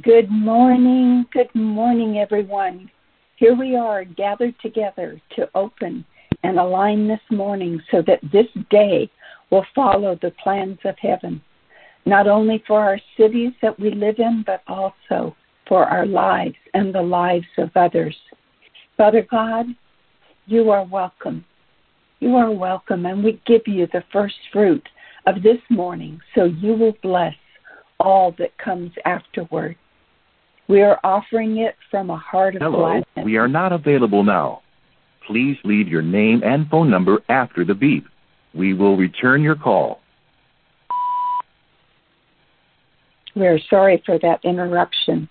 Good morning. Good morning, everyone. Here we are gathered together to open and align this morning so that this day will follow the plans of heaven, not only for our cities that we live in, but also for our lives and the lives of others. Father God, you are welcome. You are welcome, and we give you the first fruit of this morning so you will bless all that comes afterward. We are offering it from a heart of Hello, gladness. we are not available now. Please leave your name and phone number after the beep. We will return your call. We are sorry for that interruption.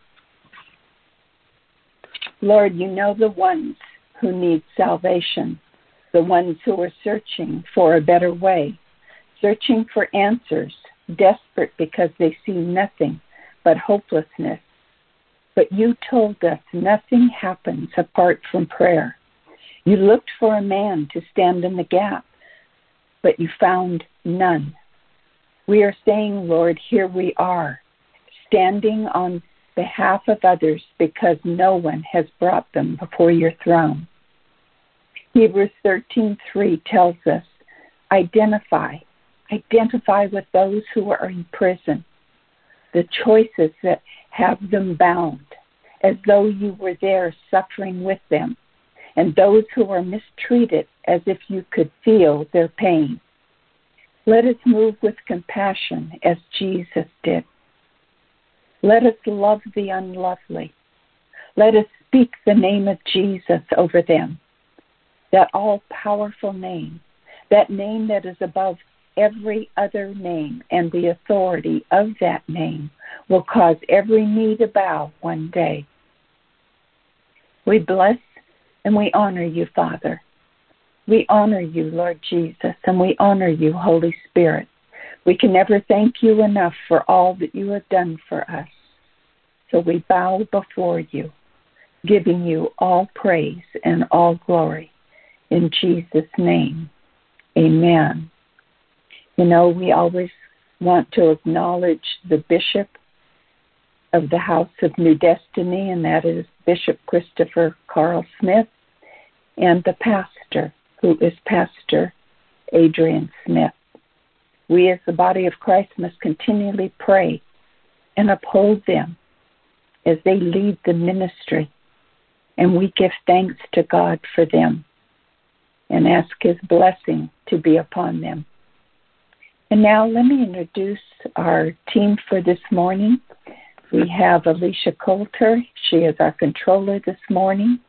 Lord, you know the ones who need salvation, the ones who are searching for a better way, searching for answers, desperate because they see nothing but hopelessness. But you told us nothing happens apart from prayer. You looked for a man to stand in the gap, but you found none. We are saying, Lord, here we are, standing on behalf of others because no one has brought them before your throne. Hebrews 13:3 tells us, identify, identify with those who are in prison, the choices that have them bound, as though you were there suffering with them, and those who are mistreated as if you could feel their pain. Let us move with compassion as Jesus did. Let us love the unlovely. Let us speak the name of Jesus over them, that all powerful name, that name that is above every other name, and the authority of that name will cause every knee to bow one day. We bless and we honor you, Father. We honor you, Lord Jesus, and we honor you, Holy Spirit. We can never thank you enough for all that you have done for us. So we bow before you, giving you all praise and all glory. In Jesus' name, amen. You know, we always want to acknowledge the bishop of the House of New Destiny, and that is Bishop Christopher Carl Smith, and the pastor, who is Pastor Adrian Smith. We, as the body of Christ, must continually pray and uphold them as they lead the ministry. And we give thanks to God for them and ask His blessing to be upon them. And now let me introduce our team for this morning. We have Alicia Coulter. She is our controller this morning.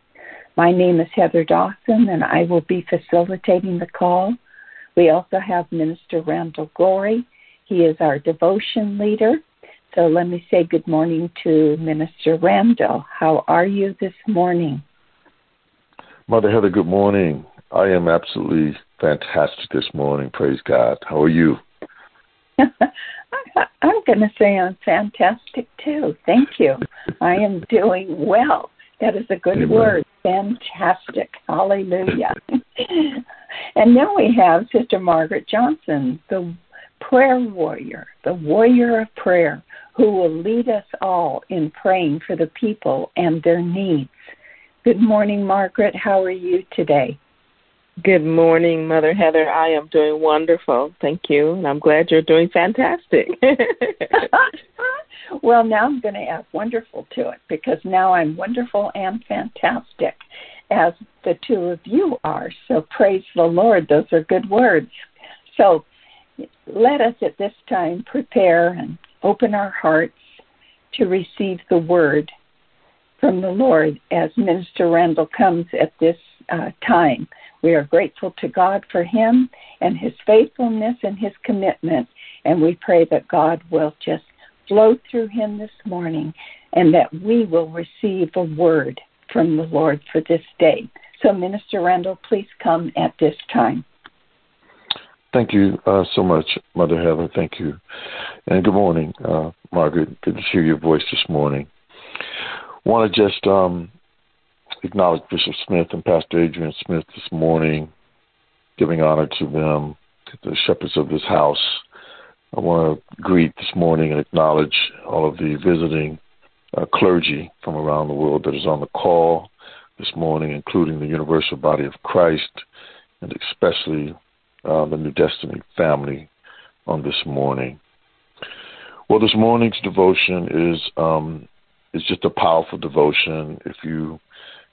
My name is Heather Dawson, and I will be facilitating the call. We also have Minister Randall Glory. He is our devotion leader. So let me say good morning to Minister Randall. How are you this morning? Mother Heather, good morning. I am absolutely fantastic this morning. Praise God. How are you? I'm going to say I'm fantastic too. Thank you. I am doing well. That is a good Amen. word. Fantastic. Hallelujah. and now we have Sister Margaret Johnson, the prayer warrior, the warrior of prayer, who will lead us all in praying for the people and their needs. Good morning, Margaret. How are you today? Good morning, Mother Heather. I am doing wonderful. Thank you. And I'm glad you're doing fantastic. well, now I'm going to add wonderful to it because now I'm wonderful and fantastic as the two of you are. So praise the Lord. Those are good words. So let us at this time prepare and open our hearts to receive the word from the Lord as Minister Randall comes at this uh, time. We are grateful to God for him and his faithfulness and his commitment, and we pray that God will just flow through him this morning and that we will receive a word from the Lord for this day. So, Minister Randall, please come at this time. Thank you uh, so much, Mother Heather. Thank you. And good morning, uh, Margaret. Good to hear your voice this morning. Want to just um, acknowledge Bishop Smith and Pastor Adrian Smith this morning, giving honor to them, the shepherds of this house. I want to greet this morning and acknowledge all of the visiting uh, clergy from around the world that is on the call this morning, including the Universal Body of Christ and especially uh, the New Destiny family on this morning. Well, this morning's devotion is um, is just a powerful devotion. If you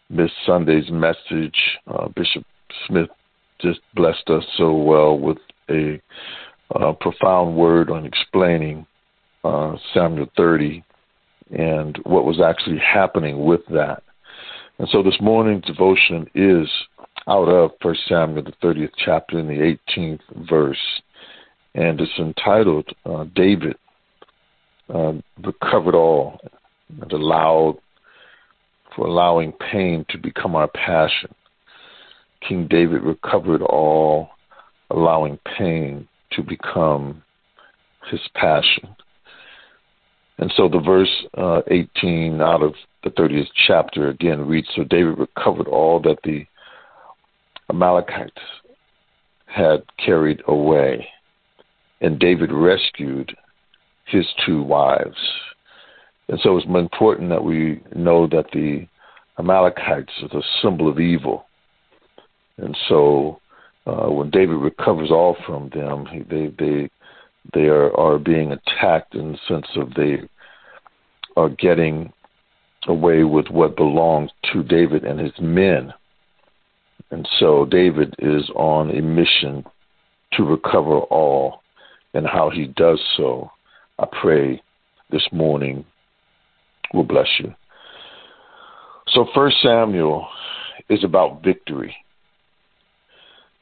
missed Sunday's message, uh, Bishop Smith just blessed us so well with a uh, profound word on explaining uh, Samuel 30 and what was actually happening with that. And so this morning's devotion is out of First Samuel, the 30th chapter, in the 18th verse, and it's entitled uh, David uh, recovered all and allowed for allowing pain to become our passion. King David recovered all, allowing pain to become his passion. And so the verse uh, 18 out of the 30th chapter again reads So David recovered all that the Amalekites had carried away, and David rescued his two wives. And so it's important that we know that the Amalekites are the symbol of evil. And so uh, when David recovers all from them, they they they are, are being attacked in the sense of they are getting away with what belongs to David and his men. And so David is on a mission to recover all. And how he does so, I pray this morning will bless you. So First Samuel is about victory.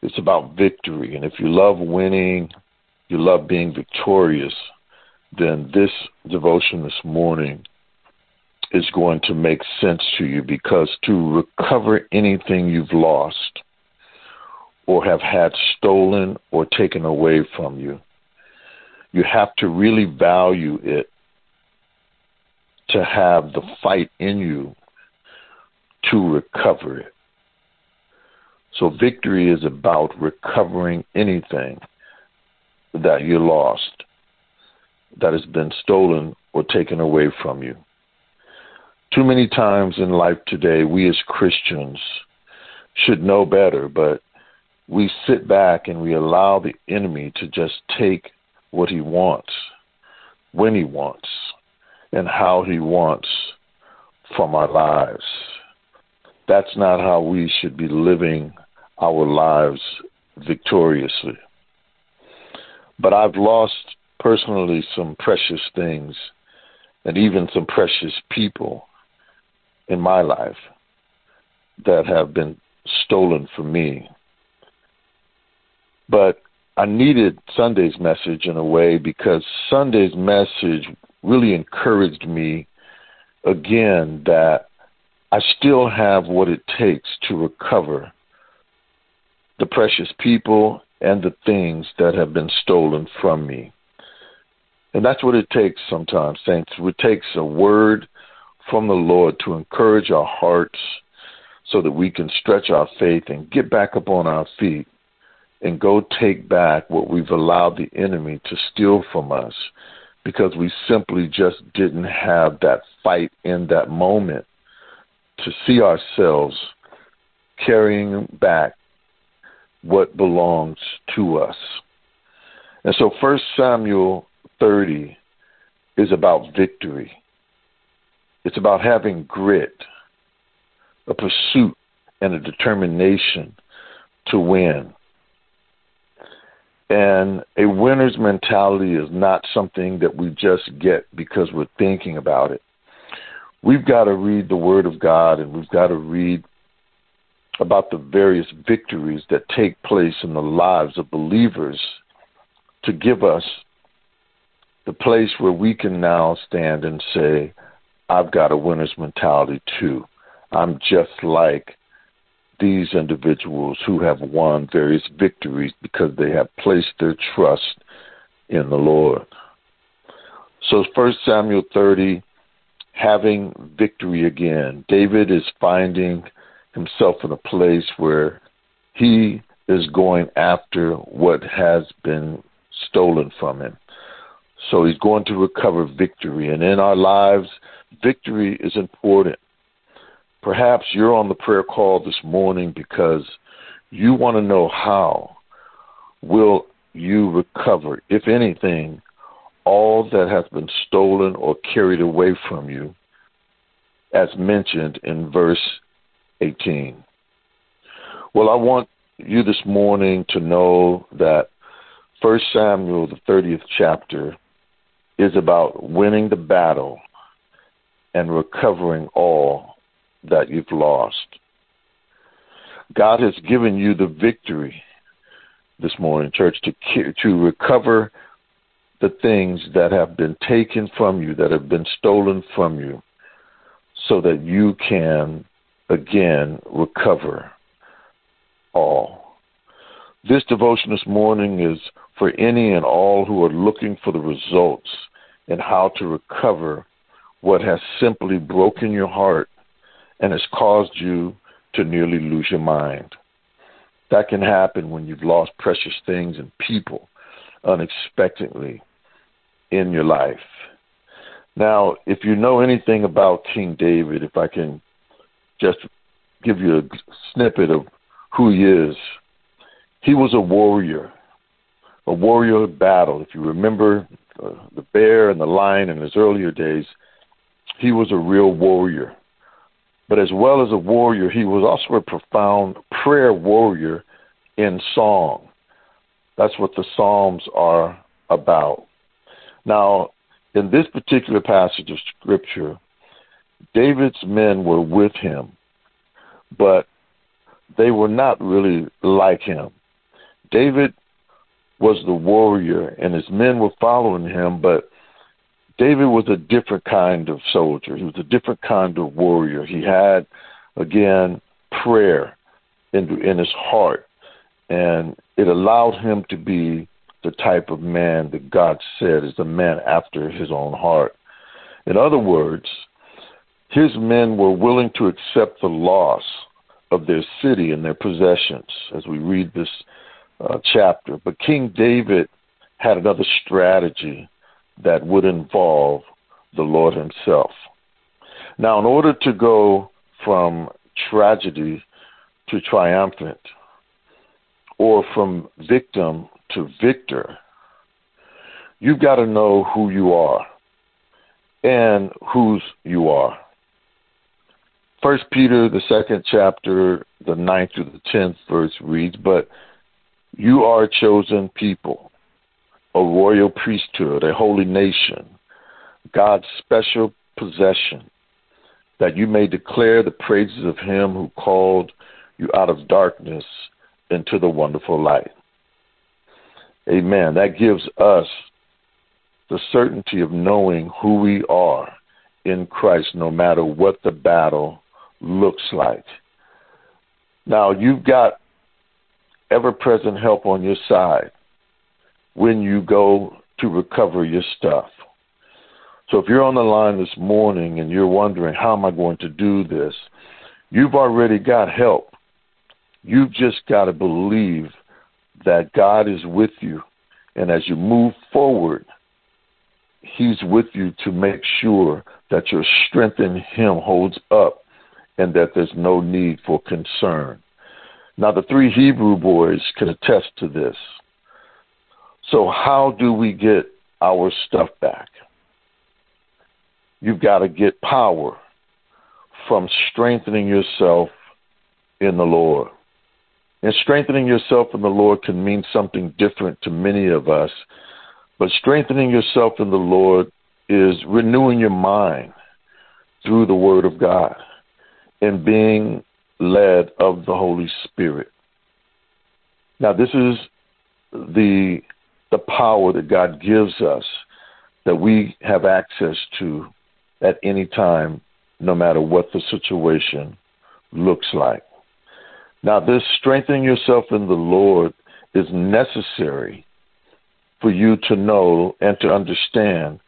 It's about victory. And if you love winning, you love being victorious, then this devotion this morning is going to make sense to you because to recover anything you've lost or have had stolen or taken away from you, you have to really value it to have the fight in you to recover it. So, victory is about recovering anything that you lost, that has been stolen or taken away from you. Too many times in life today, we as Christians should know better, but we sit back and we allow the enemy to just take what he wants, when he wants, and how he wants from our lives. That's not how we should be living our lives victoriously. But I've lost personally some precious things and even some precious people in my life that have been stolen from me. But I needed Sunday's message in a way because Sunday's message really encouraged me again that I still have what it takes to recover the precious people and the things that have been stolen from me. And that's what it takes sometimes, saints. It takes a word from the Lord to encourage our hearts so that we can stretch our faith and get back up on our feet and go take back what we've allowed the enemy to steal from us because we simply just didn't have that fight in that moment to see ourselves carrying back what belongs to us. And so First Samuel 30 is about victory. It's about having grit, a pursuit, and a determination to win. And a winner's mentality is not something that we just get because we're thinking about it. We've got to read the Word of God and we've got to read about the various victories that take place in the lives of believers to give us the place where we can now stand and say, I've got a winner's mentality too. I'm just like these individuals who have won various victories because they have placed their trust in the Lord. So, First Samuel 30, having victory again. David is finding himself in a place where he is going after what has been stolen from him. So he's going to recover victory. And in our lives, victory is important. Perhaps you're on the prayer call this morning because you want to know how will you recover, if anything, all that has been stolen or carried away from you, as mentioned in verse 18. Well, I want you this morning to know that 1 Samuel, the 30th chapter, is about winning the battle and recovering all that you've lost. God has given you the victory this morning, church, to to recover the things that have been taken from you, that have been stolen from you, so that you can again recover all. This devotion this morning is for any and all who are looking for the results and how to recover what has simply broken your heart and has caused you to nearly lose your mind. That can happen when you've lost precious things and people unexpectedly in your life. Now, if you know anything about King David, if I can just give you a snippet of who he is, he was a warrior, a warrior of battle. If you remember uh, the bear and the lion in his earlier days, he was a real warrior. But as well as a warrior, he was also a profound prayer warrior in song. That's what the Psalms are about. Now, in this particular passage of Scripture, David's men were with him, but they were not really like him. David was the warrior, and his men were following him, but David was a different kind of soldier. He was a different kind of warrior. He had, again, prayer in, in his heart, and it allowed him to be the type of man that God said is a man after his own heart. In other words, his men were willing to accept the loss of their city and their possessions, as we read this uh, chapter. But King David had another strategy that would involve the Lord Himself. Now, in order to go from tragedy to triumphant, or from victim to victor, you've got to know who you are and whose you are. First Peter, the second chapter, the ninth through the tenth verse reads, But you are a chosen people, a royal priesthood, a holy nation, God's special possession, that you may declare the praises of him who called you out of darkness into the wonderful light. Amen. That gives us the certainty of knowing who we are in Christ no matter what the battle looks like. Now, you've got ever present help on your side when you go to recover your stuff. So if you're on the line this morning and you're wondering, how am I going to do this? You've already got help. You've just got to believe that God is with you. And as you move forward, He's with you to make sure that your strength in Him holds up and that there's no need for concern. Now, the three Hebrew boys can attest to this. So, how do we get our stuff back? You've got to get power from strengthening yourself in the Lord. And strengthening yourself in the Lord can mean something different to many of us. But strengthening yourself in the Lord is renewing your mind through the Word of God and being led of the Holy Spirit. Now, this is the the power that God gives us that we have access to at any time, no matter what the situation looks like. Now, this strengthening yourself in the Lord is necessary for you to know and to understand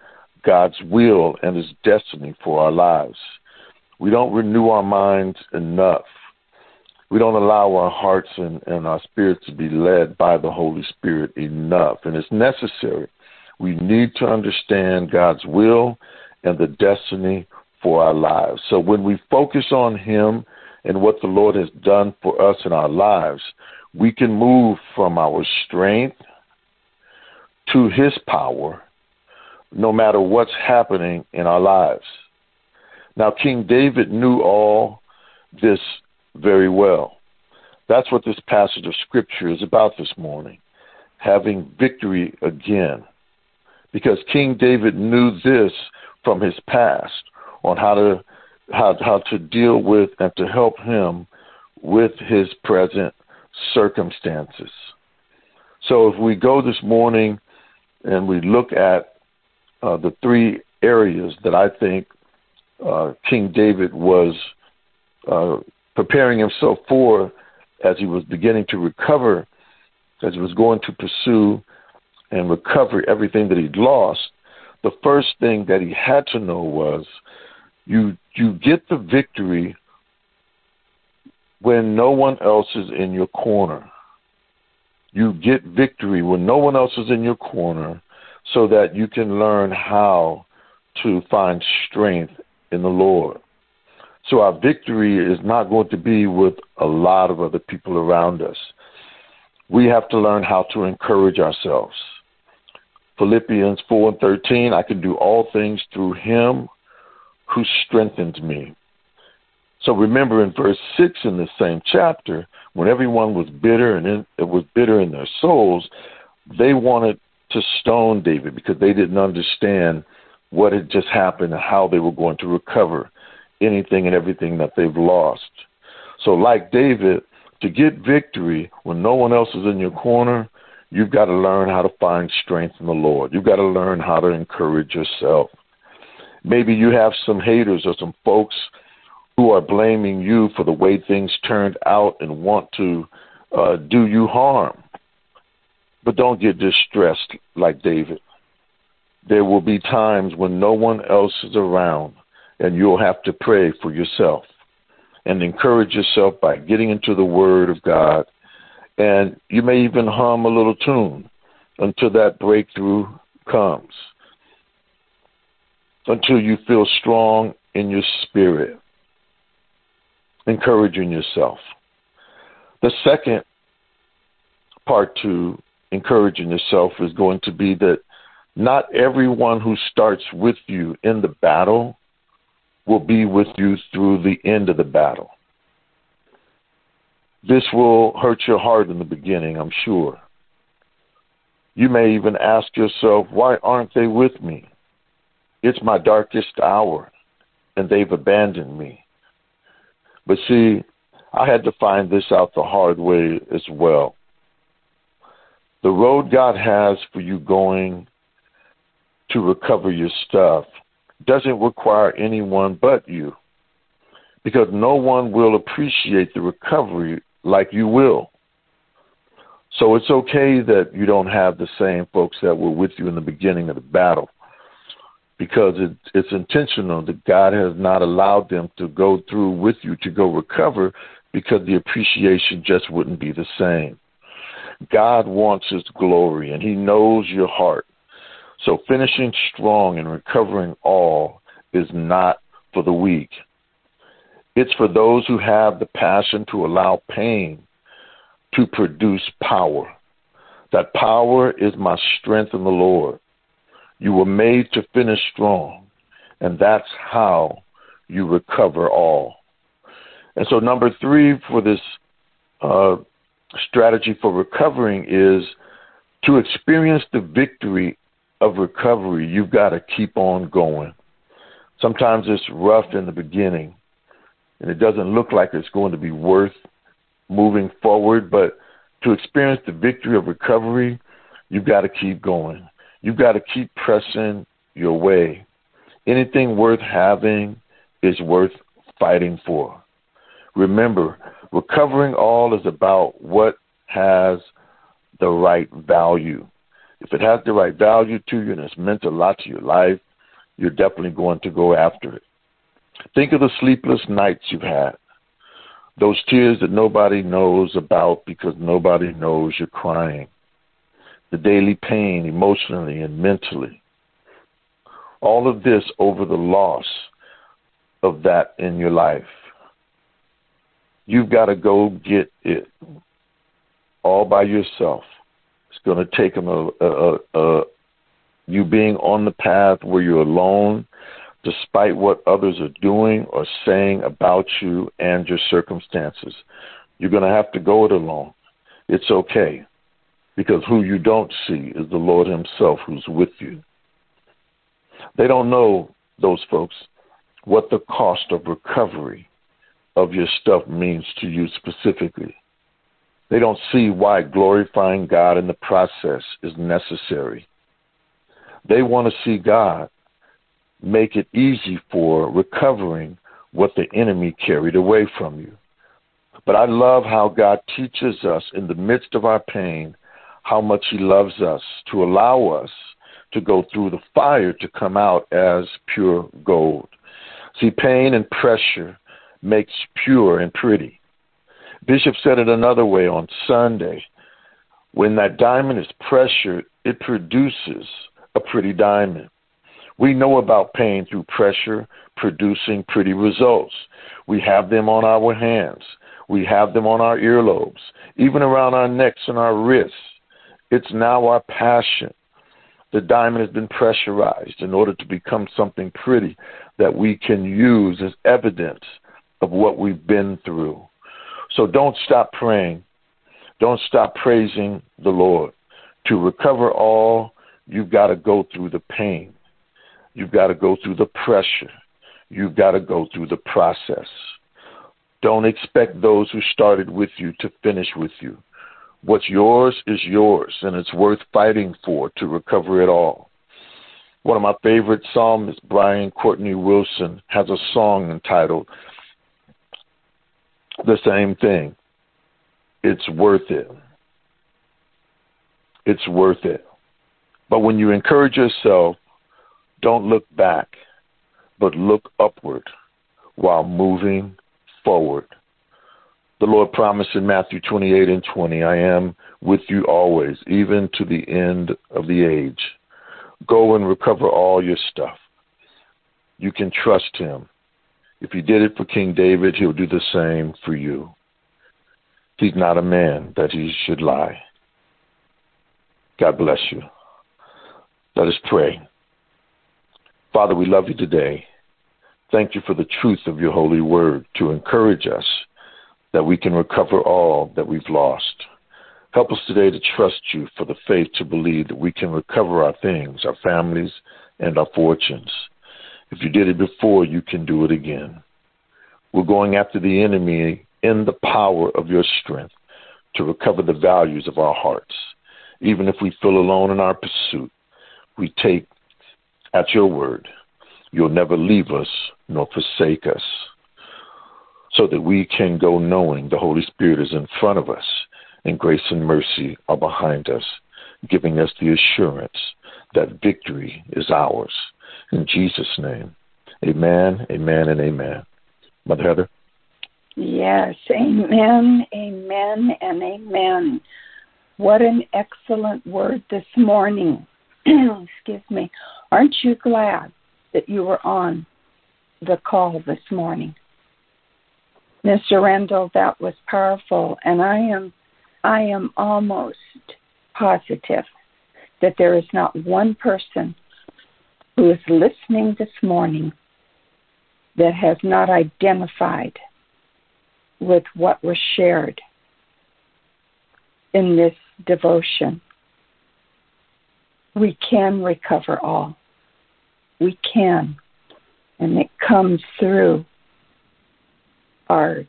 God's will and His destiny for our lives. We don't renew our minds enough. We don't allow our hearts and, and our spirits to be led by the Holy Spirit enough. And it's necessary. We need to understand God's will and the destiny for our lives. So when we focus on Him and what the Lord has done for us in our lives, we can move from our strength to His power no matter what's happening in our lives. Now, King David knew all this very well. That's what this passage of Scripture is about this morning having victory again. Because King David knew this from his past on how to how, how to deal with and to help him with his present circumstances. So if we go this morning and we look at uh, the three areas that I think uh, King David was uh, preparing himself for as he was beginning to recover, as he was going to pursue and recover everything that he'd lost, the first thing that he had to know was you you get the victory when no one else is in your corner. You get victory when no one else is in your corner so that you can learn how to find strength in the Lord. So our victory is not going to be with a lot of other people around us. We have to learn how to encourage ourselves. Philippians 4 and 13, I can do all things through him who strengthens me. So remember in verse 6 in the same chapter, when everyone was bitter and in, it was bitter in their souls, they wanted to stone David because they didn't understand what had just happened and how they were going to recover anything and everything that they've lost. So, like David, to get victory when no one else is in your corner, you've got to learn how to find strength in the Lord. You've got to learn how to encourage yourself. Maybe you have some haters or some folks who are blaming you for the way things turned out and want to uh, do you harm. But don't get distressed like David. There will be times when no one else is around, and you'll have to pray for yourself and encourage yourself by getting into the Word of God. And you may even hum a little tune until that breakthrough comes, until you feel strong in your spirit, encouraging yourself. The second part to encouraging yourself is going to be that not everyone who starts with you in the battle will be with you through the end of the battle. This will hurt your heart in the beginning, I'm sure. You may even ask yourself, why aren't they with me? It's my darkest hour, and they've abandoned me. But see, I had to find this out the hard way as well. The road God has for you going to recover your stuff doesn't require anyone but you because no one will appreciate the recovery like you will. So it's okay that you don't have the same folks that were with you in the beginning of the battle because it, it's intentional that God has not allowed them to go through with you to go recover because the appreciation just wouldn't be the same. God wants His glory, and He knows your heart. So finishing strong and recovering all is not for the weak. It's for those who have the passion to allow pain to produce power. That power is my strength in the Lord. You were made to finish strong, and that's how you recover all. And so, number three for this uh, strategy for recovering is to experience the victory of recovery, you've got to keep on going. Sometimes it's rough in the beginning and it doesn't look like it's going to be worth moving forward, but to experience the victory of recovery, you've got to keep going. You've got to keep pressing your way. Anything worth having is worth fighting for. Remember, recovering all is about what has the right value. If it has the right value to you and it's meant a lot to your life, you're definitely going to go after it. Think of the sleepless nights you've had, those tears that nobody knows about because nobody knows you're crying, the daily pain emotionally and mentally. All of this over the loss of that in your life. You've got to go get it all by yourself. It's going to take them a, a, a, you being on the path where you're alone, despite what others are doing or saying about you and your circumstances. You're going to have to go it alone. It's okay because who you don't see is the Lord Himself who's with you. They don't know, those folks, what the cost of recovery of your stuff means to you specifically. They don't see why glorifying God in the process is necessary. They want to see God make it easy for recovering what the enemy carried away from you. But I love how God teaches us in the midst of our pain how much He loves us to allow us to go through the fire to come out as pure gold. See, pain and pressure makes pure and pretty. Bishop said it another way on Sunday. When that diamond is pressured, it produces a pretty diamond. We know about pain through pressure producing pretty results. We have them on our hands. We have them on our earlobes, even around our necks and our wrists. It's now our passion. The diamond has been pressurized in order to become something pretty that we can use as evidence of what we've been through. So don't stop praying. Don't stop praising the Lord. To recover all, you've got to go through the pain. You've got to go through the pressure. You've got to go through the process. Don't expect those who started with you to finish with you. What's yours is yours, and it's worth fighting for to recover it all. One of my favorite psalmists, Brian Courtney Wilson, has a song entitled The Same Thing. It's worth it. It's worth it. But when you encourage yourself, don't look back, but look upward while moving forward. The Lord promised in Matthew 28 and 20, I am with you always, even to the end of the age. Go and recover all your stuff. You can trust him. If he did it for King David, he'll do the same for you. He's not a man that he should lie. God bless you. Let us pray. Father, we love you today. Thank you for the truth of your holy word to encourage us that we can recover all that we've lost. Help us today to trust you for the faith to believe that we can recover our things, our families, and our fortunes. If you did it before, you can do it again. We're going after the enemy in the power of your strength to recover the values of our hearts. Even if we feel alone in our pursuit, we take at your word. You'll never leave us nor forsake us so that we can go knowing the Holy Spirit is in front of us and grace and mercy are behind us, giving us the assurance that victory is ours. In Jesus' name, amen, amen, and amen. Mother Heather? Yes, amen, amen, and amen. What an excellent word this morning. Excuse me. Aren't you glad that you were on the call this morning? Mr. Randall, that was powerful, and I am, I am almost positive that there is not one person who is listening this morning that has not identified with what was shared in this devotion. We can recover all. We can. And it comes through our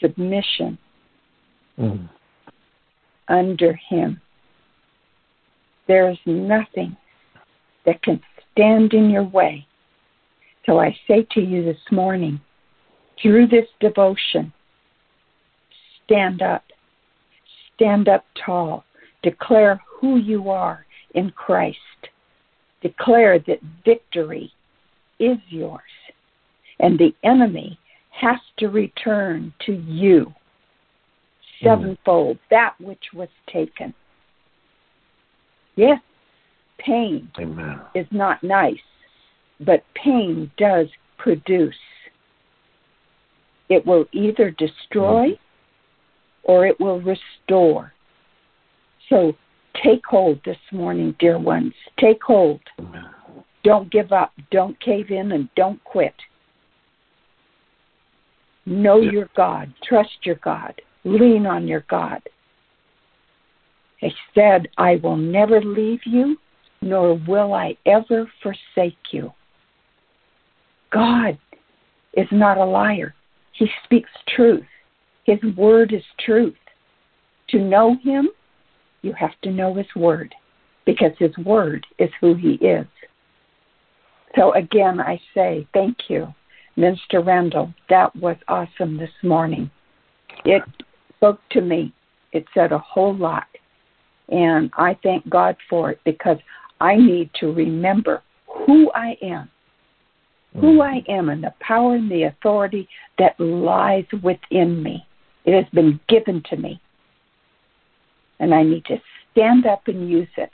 submission mm. under Him. There is nothing that can stand in your way. So I say to you this morning, through this devotion, stand up. Stand up tall. Declare who you are in Christ. Declare that victory is yours. And the enemy has to return to you sevenfold, mm. that which was taken. Yes, pain Amen. is not nice, but pain does produce It will either destroy mm-hmm. or it will restore. So take hold this morning, dear ones. Take hold. Don't give up. Don't cave in and don't quit. Know Yeah. your God. Trust your God. Lean on your God. He said, I will never leave you, nor will I ever forsake you. God is not a liar. He speaks truth. His word is truth. To know him, you have to know his word because his word is who he is. So again, I say thank you, Minister Randall. That was awesome this morning. It spoke to me. It said a whole lot. And I thank God for it because I need to remember who I am, who I am, and the power and the authority that lies within me. It has been given to me. And I need to stand up and use it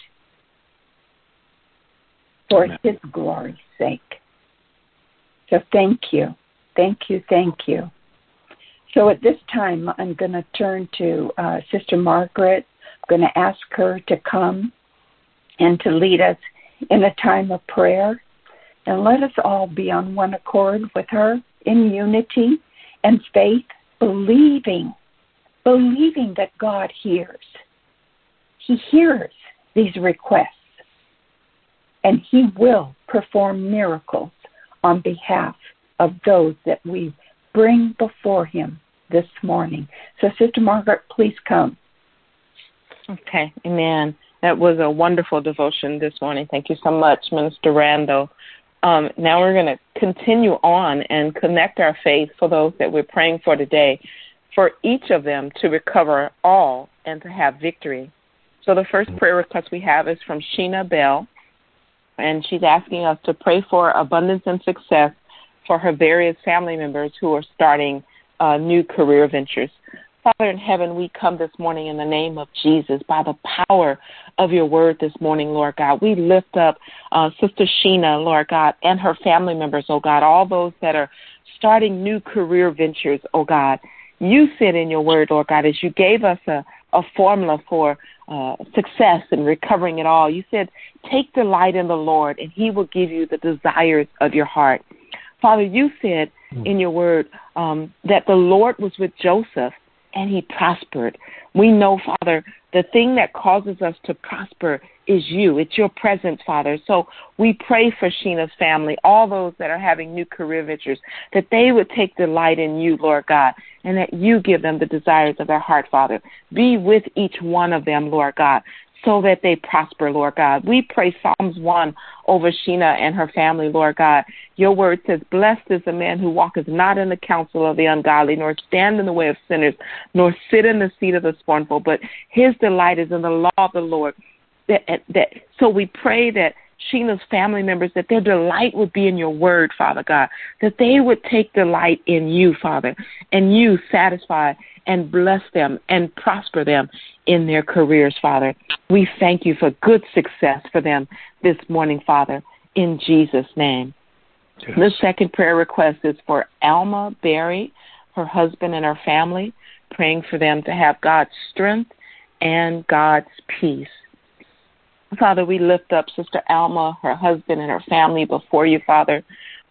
for Amen. His glory's sake. So thank you. Thank you. Thank you. So at this time, I'm going to turn to uh, Sister Margaret. I'm going to ask her to come and to lead us in a time of prayer. And let us all be on one accord with her in unity and faith, believing, believing that God hears. He hears these requests and He will perform miracles on behalf of those that we bring before Him this morning. So, Sister Margaret, please come. Okay, amen. That was a wonderful devotion this morning. Thank you so much, Minister Randall. Um, now we're going to continue on and connect our faith for those that we're praying for today, for each of them to recover all and to have victory. So the first prayer request we have is from Sheena Bell, and she's asking us to pray for abundance and success for her various family members who are starting uh, new career ventures. Father in heaven, we come this morning in the name of Jesus by the power of your word this morning, Lord God. We lift up uh, Sister Sheena, Lord God, and her family members, oh God, all those that are starting new career ventures, oh God. You said in your word, Lord God, as you gave us a, a formula for uh, success and recovering it all, you said, take delight in the Lord, and he will give you the desires of your heart. Father, you said in your word um, that the Lord was with Joseph and he prospered. We know, Father, the thing that causes us to prosper is you. It's your presence, Father. So we pray for Sheena's family, all those that are having new career ventures, that they would take delight in you, Lord God, and that you give them the desires of their heart, Father. Be with each one of them, Lord God so that they prosper, Lord God. We pray Psalms 1 over Sheena and her family, Lord God. Your word says, Blessed is the man who walketh not in the counsel of the ungodly, nor stand in the way of sinners, nor sit in the seat of the scornful, but his delight is in the law of the Lord. That, that, so we pray that Sheena's family members, that their delight would be in your word, Father God, that they would take delight in you, Father, and you satisfy and bless them and prosper them in their careers, Father. We thank you for good success for them this morning, Father, in Jesus' name. Yes. The second prayer request is for Alma Berry, her husband, and her family, praying for them to have God's strength and God's peace. Father, we lift up Sister Alma, her husband, and her family before you, Father.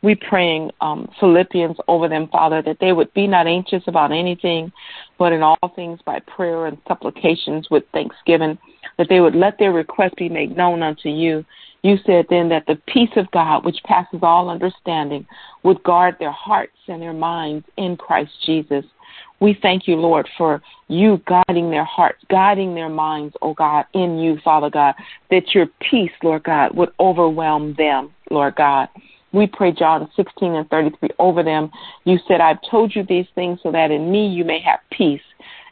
We praying um, Philippians over them, Father, that they would be not anxious about anything, but in all things by prayer and supplications with thanksgiving, that they would let their request be made known unto you. You said then that the peace of God, which passes all understanding, would guard their hearts and their minds in Christ Jesus. We thank you, Lord, for you guiding their hearts, guiding their minds, oh God, in you, Father God, that your peace, Lord God, would overwhelm them, Lord God. We pray John 16 and 33 over them. You said, I've told you these things so that in me you may have peace.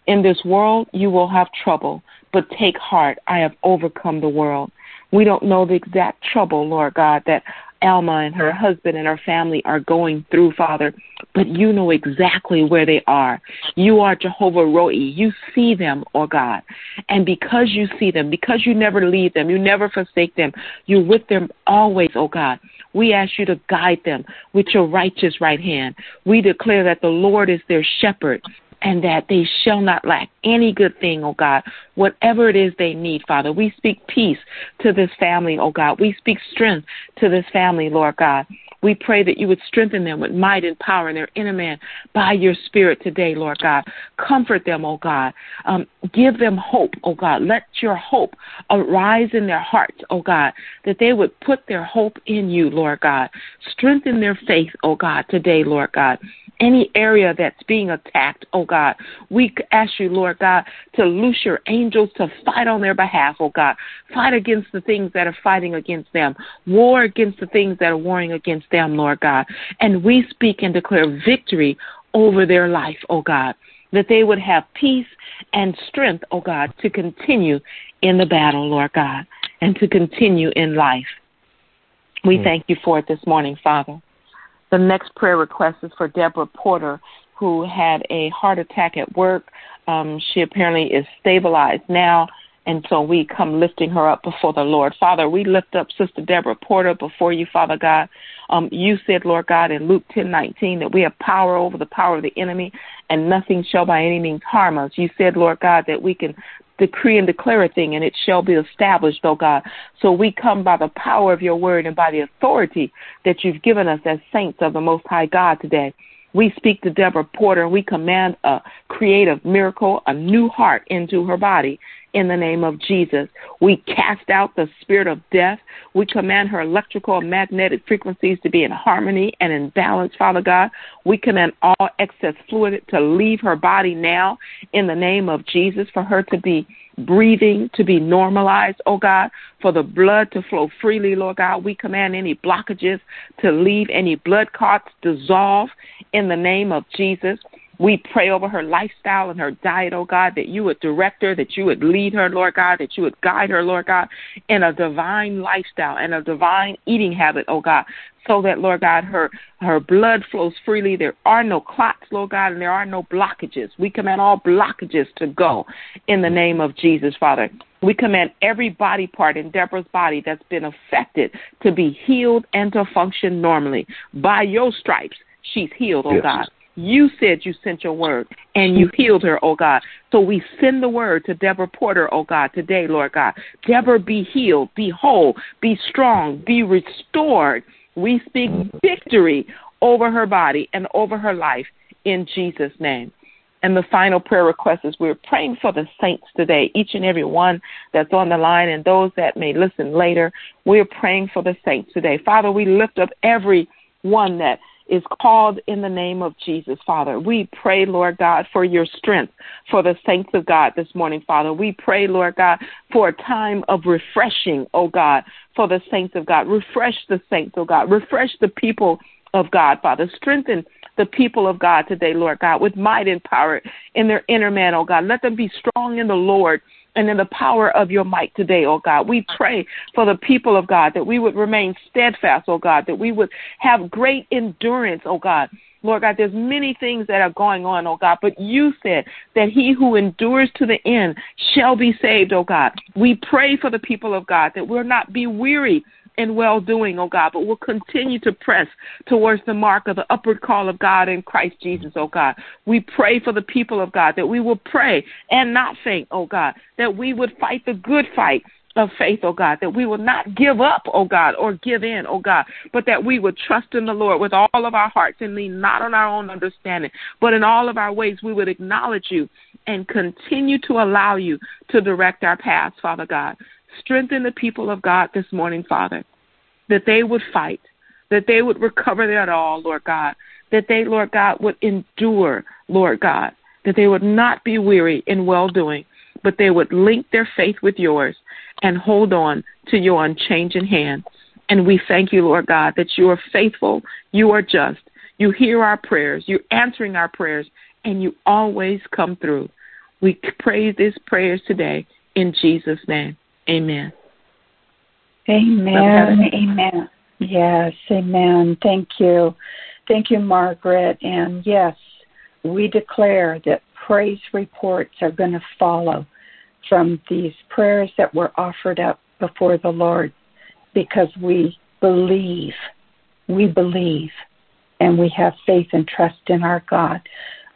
In this world you will have trouble, but take heart. I have overcome the world. We don't know the exact trouble, Lord God, that Alma and her husband and her family are going through, Father, but you know exactly where they are. You are Jehovah Roi. You see them, oh God. And because you see them, because you never leave them, you never forsake them, you're with them always, oh God. We ask you to guide them with your righteous right hand. We declare that the Lord is their shepherd and that they shall not lack any good thing, oh God, whatever it is they need, Father. We speak peace to this family, oh God. We speak strength to this family, Lord God. We pray that you would strengthen them with might and power in their inner man by your spirit today, Lord God. Comfort them, oh God. Um, give them hope, oh God. Let your hope arise in their hearts, oh God, that they would put their hope in you, Lord God. Strengthen their faith, oh God, today, Lord God any area that's being attacked, oh God. We ask you, Lord God, to loose your angels to fight on their behalf, oh God. Fight against the things that are fighting against them. War against the things that are warring against them, Lord God. And we speak and declare victory over their life, oh God. That they would have peace and strength, oh God, to continue in the battle, Lord God, and to continue in life. We mm. thank you for it this morning, Father. The next prayer request is for Deborah Porter, who had a heart attack at work. Um, she apparently is stabilized now, and so we come lifting her up before the Lord. Father, we lift up Sister Deborah Porter before you, Father God. Um, you said, Lord God, in Luke ten nineteen that we have power over the power of the enemy, and nothing shall by any means harm us. You said, Lord God, that we can decree and declare a thing, and it shall be established, O God. So we come by the power of your word and by the authority that you've given us as saints of the Most High God today. We speak to Deborah Porter. We command a creative miracle, a new heart into her body in the name of Jesus. We cast out the spirit of death. We command her electrical and magnetic frequencies to be in harmony and in balance, Father God. We command all excess fluid to leave her body now in the name of Jesus for her to be breathing to be normalized, oh God, for the blood to flow freely, Lord God. We command any blockages to leave, any blood clots dissolve in the name of Jesus. We pray over her lifestyle and her diet, oh God, that you would direct her, that you would lead her, Lord God, that you would guide her, Lord God, in a divine lifestyle and a divine eating habit, oh God, so that, Lord God, her her blood flows freely. There are no clots, Lord God, and there are no blockages. We command all blockages to go in the name of Jesus, Father. We command every body part in Deborah's body that's been affected to be healed and to function normally. By your stripes, she's healed, oh yes. God. You said you sent your word and you healed her, oh God. So we send the word to Deborah Porter, oh God, today, Lord God. Deborah, be healed, be whole, be strong, be restored. We speak victory over her body and over her life in Jesus' name. And the final prayer request is we're praying for the saints today, each and every one that's on the line and those that may listen later. We're praying for the saints today. Father, we lift up every one that is called in the name of Jesus, Father. We pray, Lord God, for your strength for the saints of God this morning, Father. We pray, Lord God, for a time of refreshing, oh God, for the saints of God. Refresh the saints, oh God. Refresh the people of God, Father. Strengthen the people of God today, Lord God, with might and power in their inner man, oh God. Let them be strong in the Lord and in the power of your might today, oh God. We pray for the people of God that we would remain steadfast, oh God, that we would have great endurance, oh God. Lord God, there's many things that are going on, oh God, but you said that he who endures to the end shall be saved, oh God. We pray for the people of God that we'll not be weary in well doing, oh God, but we'll continue to press towards the mark of the upward call of God in Christ Jesus, oh God. We pray for the people of God that we will pray and not faint, oh God, that we would fight the good fight of faith, oh God, that we will not give up, oh God, or give in, oh God, but that we would trust in the Lord with all of our hearts and lean not on our own understanding, but in all of our ways we would acknowledge you and continue to allow you to direct our paths, Father God. Strengthen the people of God this morning, Father, that they would fight, that they would recover their all, Lord God, that they, Lord God, would endure, Lord God, that they would not be weary in well doing, but they would link their faith with yours and hold on to your unchanging hand. And we thank you, Lord God, that you are faithful, you are just, you hear our prayers, you're answering our prayers, and you always come through. We praise these prayers today in Jesus' name. Amen. Amen. Amen. Yes, amen. Thank you. Thank you, Margaret. And yes, we declare that praise reports are going to follow from these prayers that were offered up before the Lord because we believe we believe and we have faith and trust in our God.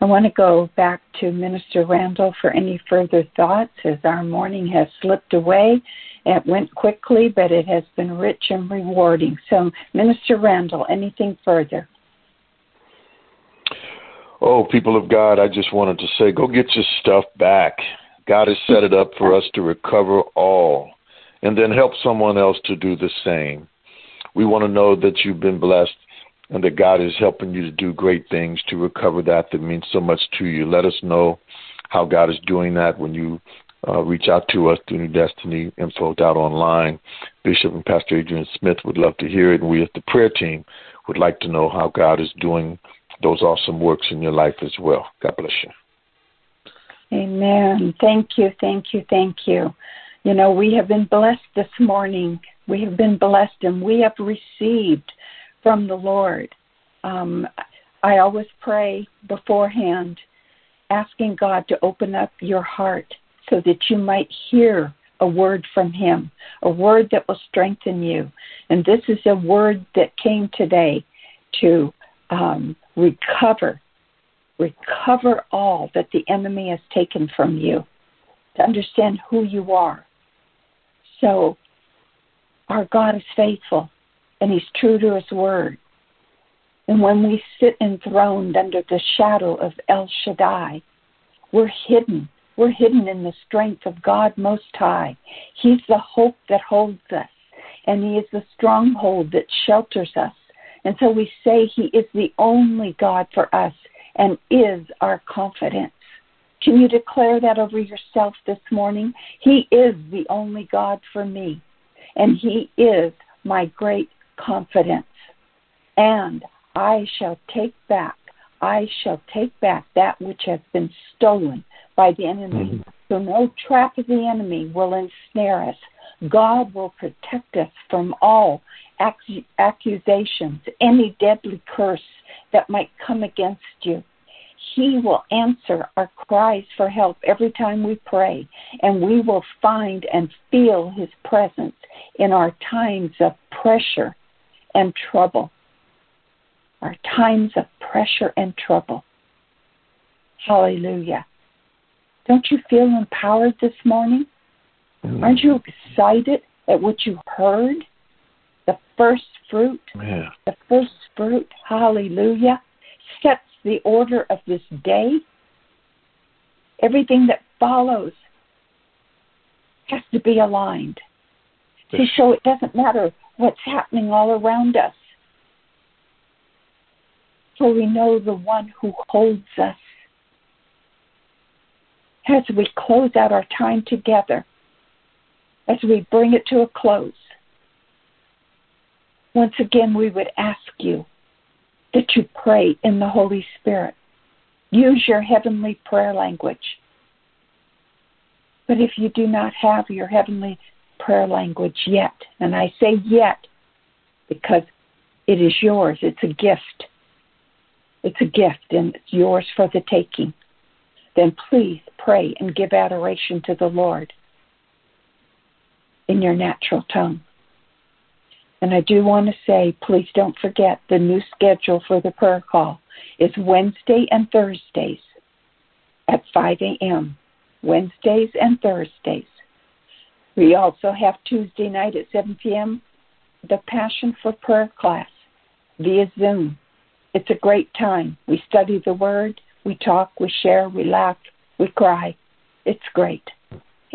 I want to go back to Minister Randall for any further thoughts as our morning has slipped away. It went quickly, but it has been rich and rewarding. So, Minister Randall, anything further? Oh, people of God, I just wanted to say go get your stuff back. God has set it up for us to recover all and then help someone else to do the same. We want to know that you've been blessed and that God is helping you to do great things to recover that that means so much to you. Let us know how God is doing that when you uh, reach out to us through New Destiny info out online. Bishop and Pastor Adrian Smith would love to hear it, and we as the prayer team would like to know how God is doing those awesome works in your life as well. God bless you. Amen. Thank you, thank you, thank you. You know, we have been blessed this morning. We have been blessed and we have received from the Lord. Um, I always pray beforehand, asking God to open up your heart so that you might hear a word from Him, a word that will strengthen you. And this is a word that came today to um, recover, recover all that the enemy has taken from you, to understand who you are. So, our God is faithful and He's true to His word. And when we sit enthroned under the shadow of El Shaddai, we're hidden. We're hidden in the strength of God Most High. He's the hope that holds us, and He is the stronghold that shelters us. And so we say He is the only God for us and is our confidence. Can you declare that over yourself this morning? He is the only God for me, and He is my great confidence. And I shall take back, I shall take back that which has been stolen by the enemy. Mm-hmm. So no trap of the enemy will ensnare us. God will protect us from all accusations, any deadly curse that might come against you. He will answer our cries for help every time we pray, and we will find and feel His presence in our times of pressure and trouble. Our times of pressure and trouble. Hallelujah. Don't you feel empowered this morning? Mm. Aren't you excited at what you heard? The first fruit, yeah. the first fruit, hallelujah, sets the order of this day. Everything that follows has to be aligned. See, show it doesn't matter what's happening all around us. For we know the one who holds us. As we close out our time together, as we bring it to a close, once again we would ask you that you pray in the Holy Spirit. Use your heavenly prayer language. But if you do not have your heavenly prayer language yet. And I say yet because it is yours. It's a gift. It's a gift and it's yours for the taking. Then please pray and give adoration to the Lord in your natural tongue. And I do want to say, please don't forget the new schedule for the prayer call is Wednesday and Thursdays at 5 a.m. Wednesdays and Thursdays. We also have Tuesday night at 7 p.m. the Passion for Prayer class via Zoom. It's a great time. We study the Word, we talk, we share, we laugh, we cry. It's great.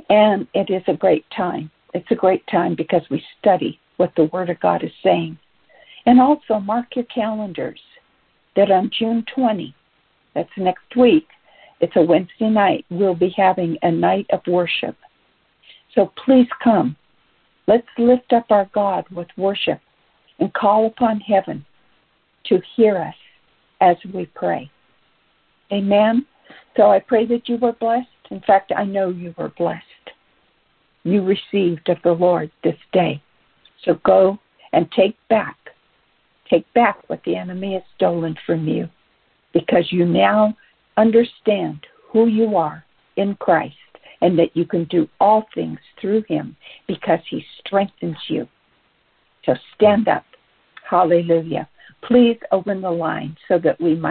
And it is a great time. It's a great time because we study what the Word of God is saying. And also mark your calendars that on June 20, that's next week, it's a Wednesday night, we'll be having a night of worship so please come. Let's lift up our God with worship and call upon heaven to hear us as we pray. Amen. So I pray that you were blessed. In fact, I know you were blessed. You received of the Lord this day. So go and take back, take back what the enemy has stolen from you because you now understand who you are in Christ and that you can do all things through him because he strengthens you. So stand up. Hallelujah. Please open the line so that we might.